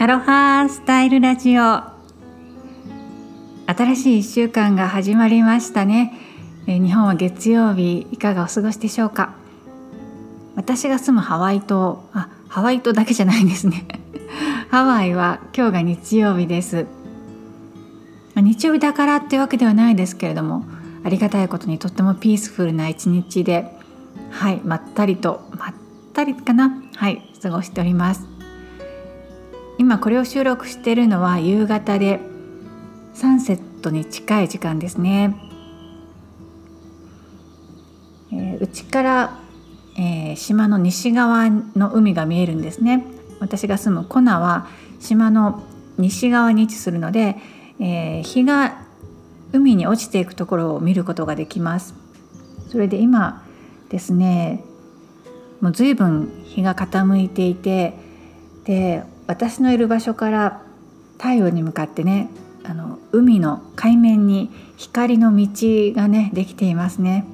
アロハスタイルラジオ。新しい1週間が始まりましたね。日本は月曜日いかがお過ごしでしょうか？私が住むハワイ島あハワイ島だけじゃないんですね。ハワイは今日が日曜日です。日曜日だからってわけではないですけれどもありがたいことにとってもピースフルな一日ではいまったりとまったりかなはい過ごしております。今これを収録しているのは夕方でサンセットに近い時間ですね。えー、うちから、えー、島の西側の海が見えるんですね。私が住むコナは島の西側に位置するので、えー、日が海に落ちていくところを見ることができます。それで今ですねもう随分日が傾いていてで私のいる場所から太陽に向かってねあの海の海面に光の道がねできていますね。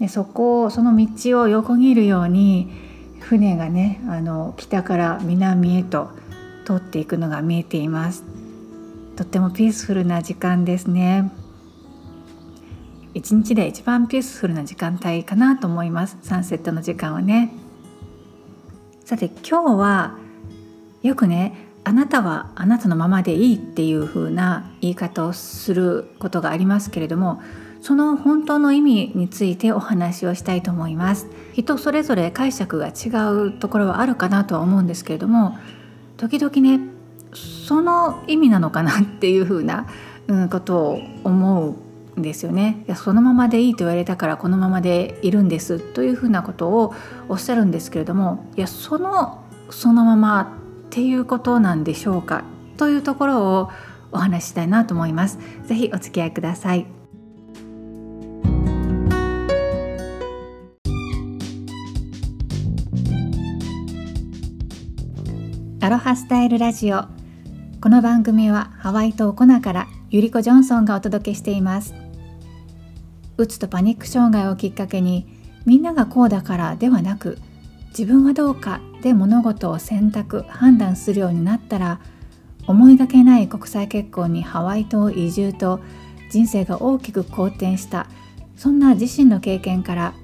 でそこをその道を横切るように船がねあの北から南へと通っていくのが見えています。とってもピースフルな時間ですね。一日で一番ピースフルな時間帯かなと思いますサンセットの時間はねさて今日はよくねあなたはあなたのままでいいっていう風な言い方をすることがありますけれどもその本当の意味についてお話をしたいと思います。人それぞれ解釈が違うところはあるかなとは思うんですけれども時々ねその意味なのかなっていう風な、うん、ことを思うんですよね。いやそのままでいいと言われたからこのままでいるんですというふうなことをおっしゃるんですけれどもいやそのそのままっていうことなんでしょうかというところをお話ししたいなと思います。ぜひお付き合いください。アロハスタイルラジオこの番組はハワイ島コナからゆりこジョンソンがお届けしていますうつとパニック障害をきっかけにみんながこうだからではなく自分はどうかで物事を選択判断するようになったら思いがけない国際結婚にハワイ島移住と人生が大きく好転したそんな自身の経験から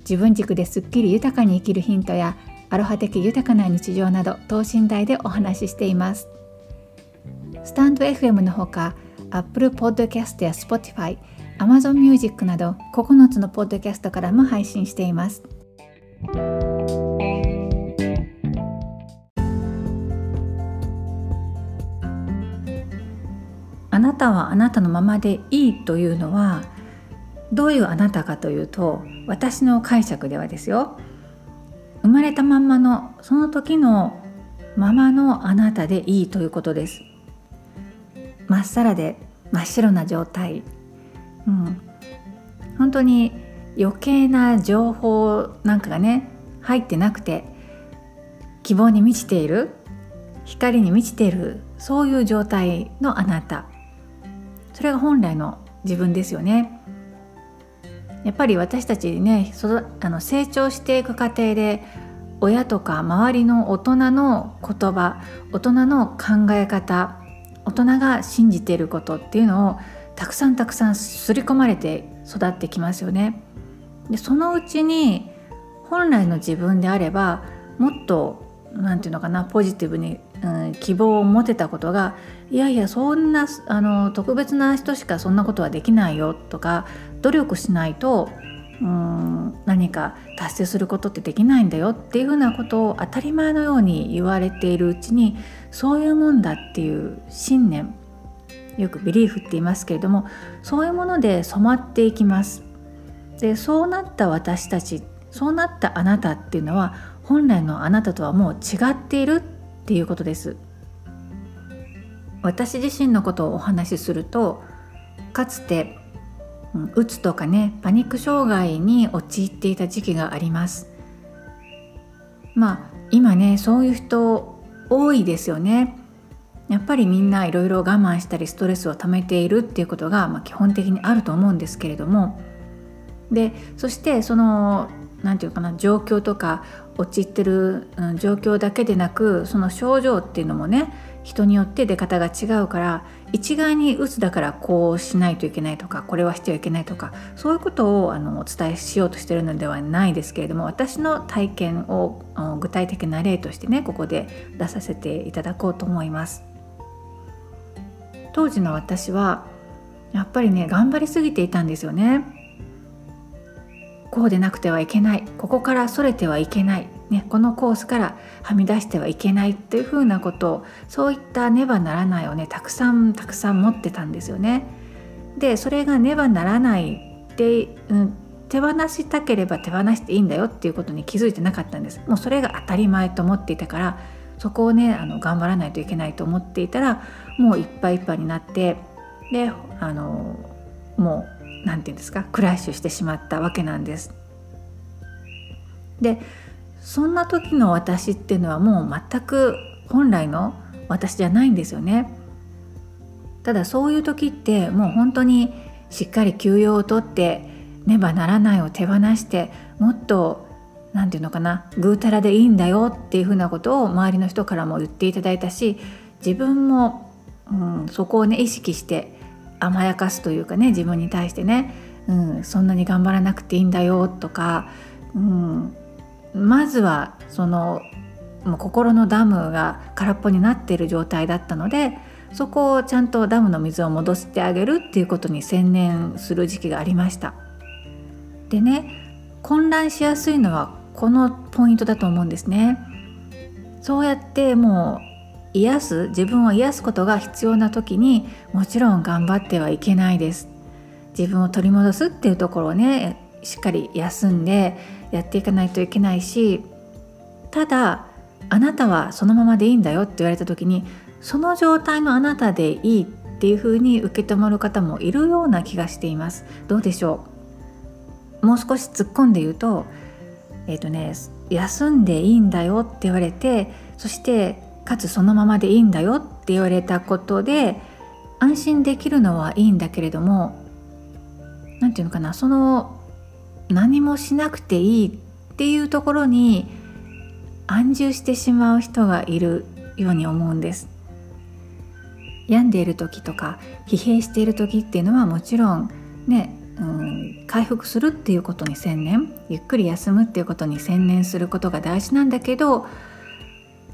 自分軸ですっきり豊かに生きるヒントやアロハ的豊かな日常など等身大でお話ししていますスタンド FM のほか Apple Podcast や Spotify Amazon Music など9つのポッドキャストからも配信しています。たはあなたのままでいいというのはどういうあなたかというと私の解釈ではですよ。生まれたまんまのその時のままのあなたでいいということです。まっさらで真っ白な状態、うん、本当に余計な情報なんかがね入ってなくて希望に満ちている光に満ちているそういう状態のあなた。それが本来の自分ですよね。やっぱり私たちねあの成長していく過程で親とか周りの大人の言葉大人の考え方大人が信じていることっていうのをたくさんたくさん刷り込まれて育ってきますよね。でそのうちに本来の自分であればもっと何て言うのかなポジティブにうん、希望を持てたことがいやいやそんなあの特別な人しかそんなことはできないよとか努力しないとうん何か達成することってできないんだよっていうふうなことを当たり前のように言われているうちにそういうもんだっていう信念よくビリーフって言いますけれどもそういうもので染まっていきます。でそうなった私たちそうなったあなたっていうのは本来のあなたとはもう違っているっていうことです。私自身のことをお話しするとかつてうつとかねパニック障害に陥っていた時期があります。まあ今ねそういう人多いですよね。やっぱりみんないろいろ我慢したりストレスを溜めているっていうことが、まあ、基本的にあると思うんですけれども。でそしてその何て言うかな状況とか陥ってる、うん、状況だけでなくその症状っていうのもね人によって出方が違うから一概にうつだからこうしないといけないとかこれはしてはいけないとかそういうことをあのお伝えしようとしてるのではないですけれども私の体験を具体的な例としてねここで出させていただこうと思います。当時の私はやっぱりね頑張りすぎていたんですよね。こうでなくてはいけないここからそれてはいけないね、このコースからはみ出してはいけないというふうなことをそういったねばならないをねたくさんたくさん持ってたんですよね。でそれがねばならないって、うん、手放したければ手放していいんだよっていうことに気づいてなかったんです。もうそれが当たり前と思っていたからそこをねあの頑張らないといけないと思っていたらもういっぱいいっぱいになってであのもう何て言うんですか？クラッシュしてしまったわけなんです。でそんな時の私っていうのはもう全く本来の私じゃないんですよね。ただそういう時ってもう本当にしっかり休養をとってねばならないを手放してもっと何て言うのかな？ぐうたらでいいんだよっていうふうなことを周りの人からも言っていただいたし自分も、うん、そこをね意識して甘やかすというかね自分に対してね、うん、そんなに頑張らなくていいんだよとか、うん、まずはそのもう心のダムが空っぽになっている状態だったのでそこをちゃんとダムの水を戻してあげるっていうことに専念する時期がありました。でね混乱しやすいのはこのポイントだと思うんですね。そうやってもう癒す自分を癒すことが必要な時にもちろん頑張ってはいけないです。自分を取り戻すっていうところをねしっかり休んでやっていかないといけないしただあなたはそのままでいいんだよって言われた時にその状態のあなたでいいっていうふうに受け止まる方もいるような気がしていますどうでしょう？もう少し突っ込んで言うとえっ、ー、とね休んでいいんだよって言われてそしてかつそのままでいいんだよって言われたことで安心できるのはいいんだけれども何て言うのかなその何もしなくていいっていうところに安住してしまう人がいるように思うんです。病んでいる時とか疲弊している時っていうのはもちろんね、うん、回復するっていうことに専念ゆっくり休むっていうことに専念することが大事なんだけど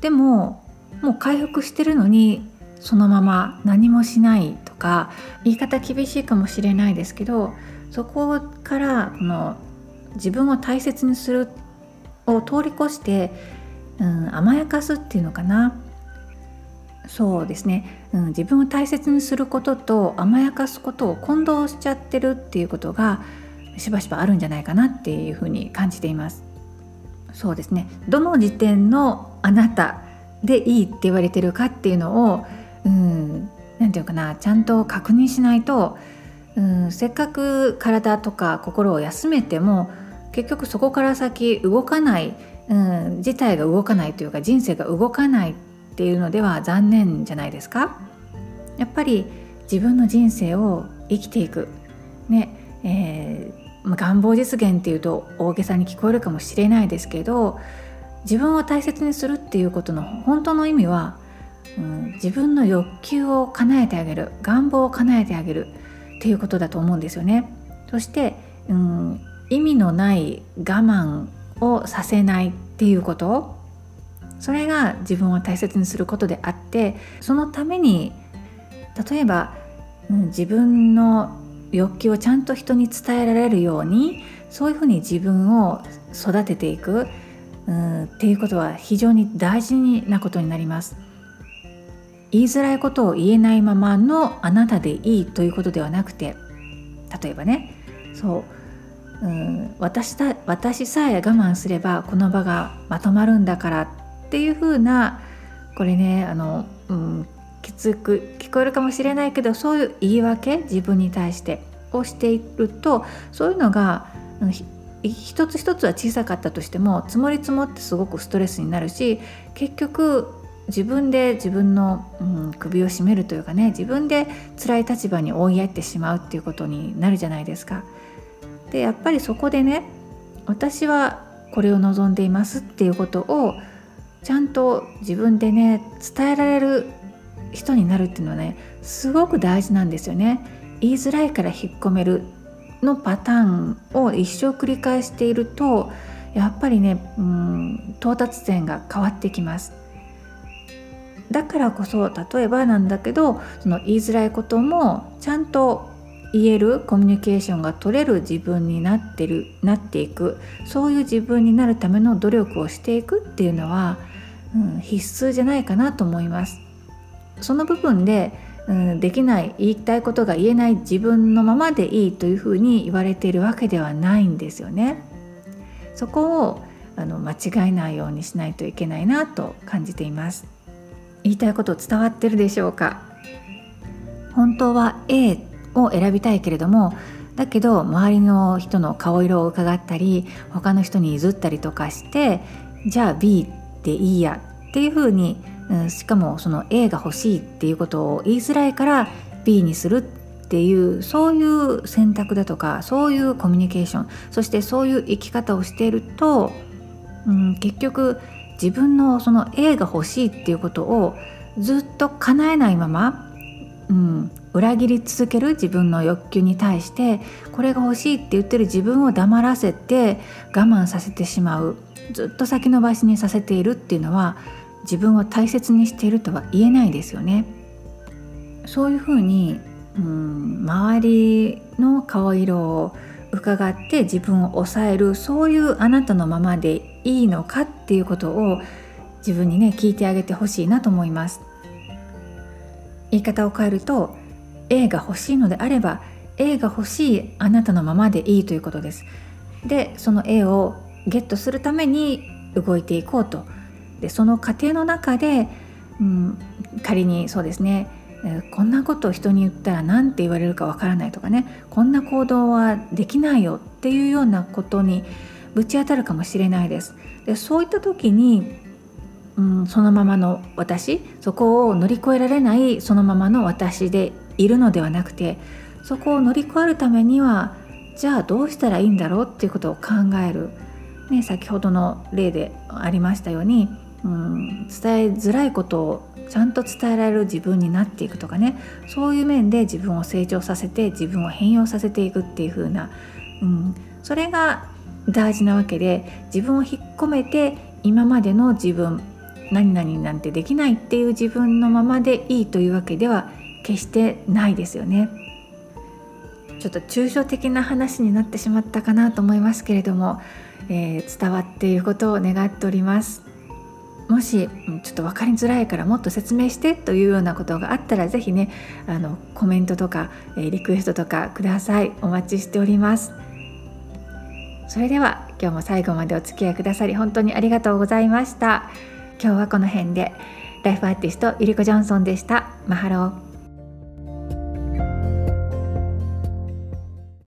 でももう回復してるのにそのまま何もしないとか言い方厳しいかもしれないですけどそこからこの自分を大切にするを通り越して、うん、甘やかすっていうのかな。そうですね、うん、自分を大切にすることと甘やかすことを混同しちゃってるっていうことがしばしばあるんじゃないかなっていうふうに感じています。そうですね。どの時点のあなたでいいって言われてるかっていうのをうん何て言うかなちゃんと確認しないとうんせっかく体とか心を休めても結局そこから先動かない、うん、自体が動かないというか人生が動かないっていうのでは残念じゃないですか。やっぱり自分の人生を生きていく。ねえー、願望実現っていうと大げさに聞こえるかもしれないですけど自分を大切にするっていうことの本当の意味は、うん、自分の欲求を叶えてあげる願望を叶えてあげるっていうことだと思うんですよね。そして、うん、意味のない我慢をさせないっていうことそれが自分を大切にすることであってそのために例えば、うん、自分の欲求をちゃんと人に伝えられるようにそういうふうに自分を育てていく、うん、っていうことは非常に大事なことになります。言いづらいことを言えないままのあなたでいいということではなくて例えばねそううん私だ私さえ我慢すればこの場がまとまるんだからっていう風なこれねあの、うん、きつく聞こえるかもしれないけどそういう言い訳自分に対してをしているとそういうのが、一つ一つは小さかったとしても積もり積もってすごくストレスになるし結局自分で自分の、うん、首を絞めるというかね自分で辛い立場に追いやってしまうっていうことになるじゃないですか。でやっぱりそこでね私はこれを望んでいますっていうことをちゃんと自分でね伝えられる人になるっていうのはねすごく大事なんですよね言いづらいから引っ込めるのパターンを一生繰り返しているとやっぱりねうん到達点が変わってきますだからこそ例えばなんだけどその言いづらいこともちゃんと言えるコミュニケーションが取れる自分になってるなっていくそういう自分になるための努力をしていくっていうのは、うん、必須じゃないかなと思います。その部分で、うん、できない言いたいことが言えない自分のままでいいというふうに言われているわけではないんですよね。そこをあの間違えないようにしないといけないなと感じています。言いたいこと伝わってるでしょうか？本当は A を選びたいけれどもだけど周りの人の顔色を伺ったり他の人に譲ったりとかしてじゃあ B でいいやっていうふうに、うん、しかもその A が欲しいっていうことを言いづらいから B にするっていうそういう選択だとかそういうコミュニケーションそしてそういう生き方をしていると、うん、結局自分のその A が欲しいっていうことをずっと叶えないまま、うん、裏切り続ける自分の欲求に対してこれが欲しいって言ってる自分を黙らせて我慢させてしまうずっと先延ばしにさせているっていうのは自分を大切にしているとは言えないですよね。そういうふうに、うん、周りの顔色を伺って自分を抑えるそういうあなたのままでいいのかっていうことを自分にね聞いてあげてほしいなと思います。言い方を変えると A が欲しいのであれば A が欲しいあなたのままでいいということです。でその A をゲットするために動いていこうとでその過程の中で、うん、仮にそうですねこんなことを人に言ったら何て言われるかわからないとかねこんな行動はできないよっていうようなことにぶち当たるかもしれないです。でそういった時に、うん、そのままの私そこを乗り越えられないそのままの私でいるのではなくてそこを乗り越えるためにはじゃあどうしたらいいんだろうっていうことを考える、ね、先ほどの例でありましたように、うん、伝えづらいことをちゃんと伝えられる自分になっていくとかねそういう面で自分を成長させて自分を変容させていくっていう風な、うん、それが大事なわけで自分を引っ込めて今までの自分何々なんてできないっていう自分のままでいいというわけでは決してないですよね。ちょっと抽象的な話になってしまったかなと思いますけれども、えー、伝わっていることを願っております。もしちょっと分かりづらいからもっと説明してというようなことがあったら是非ねあのコメントとか、えリクエストとかください。お待ちしております。それでは今日も最後までお付き合いくださり本当にありがとうございました。今日はこの辺で。ライフアーティストゆりこジョンソンでした。マハロー。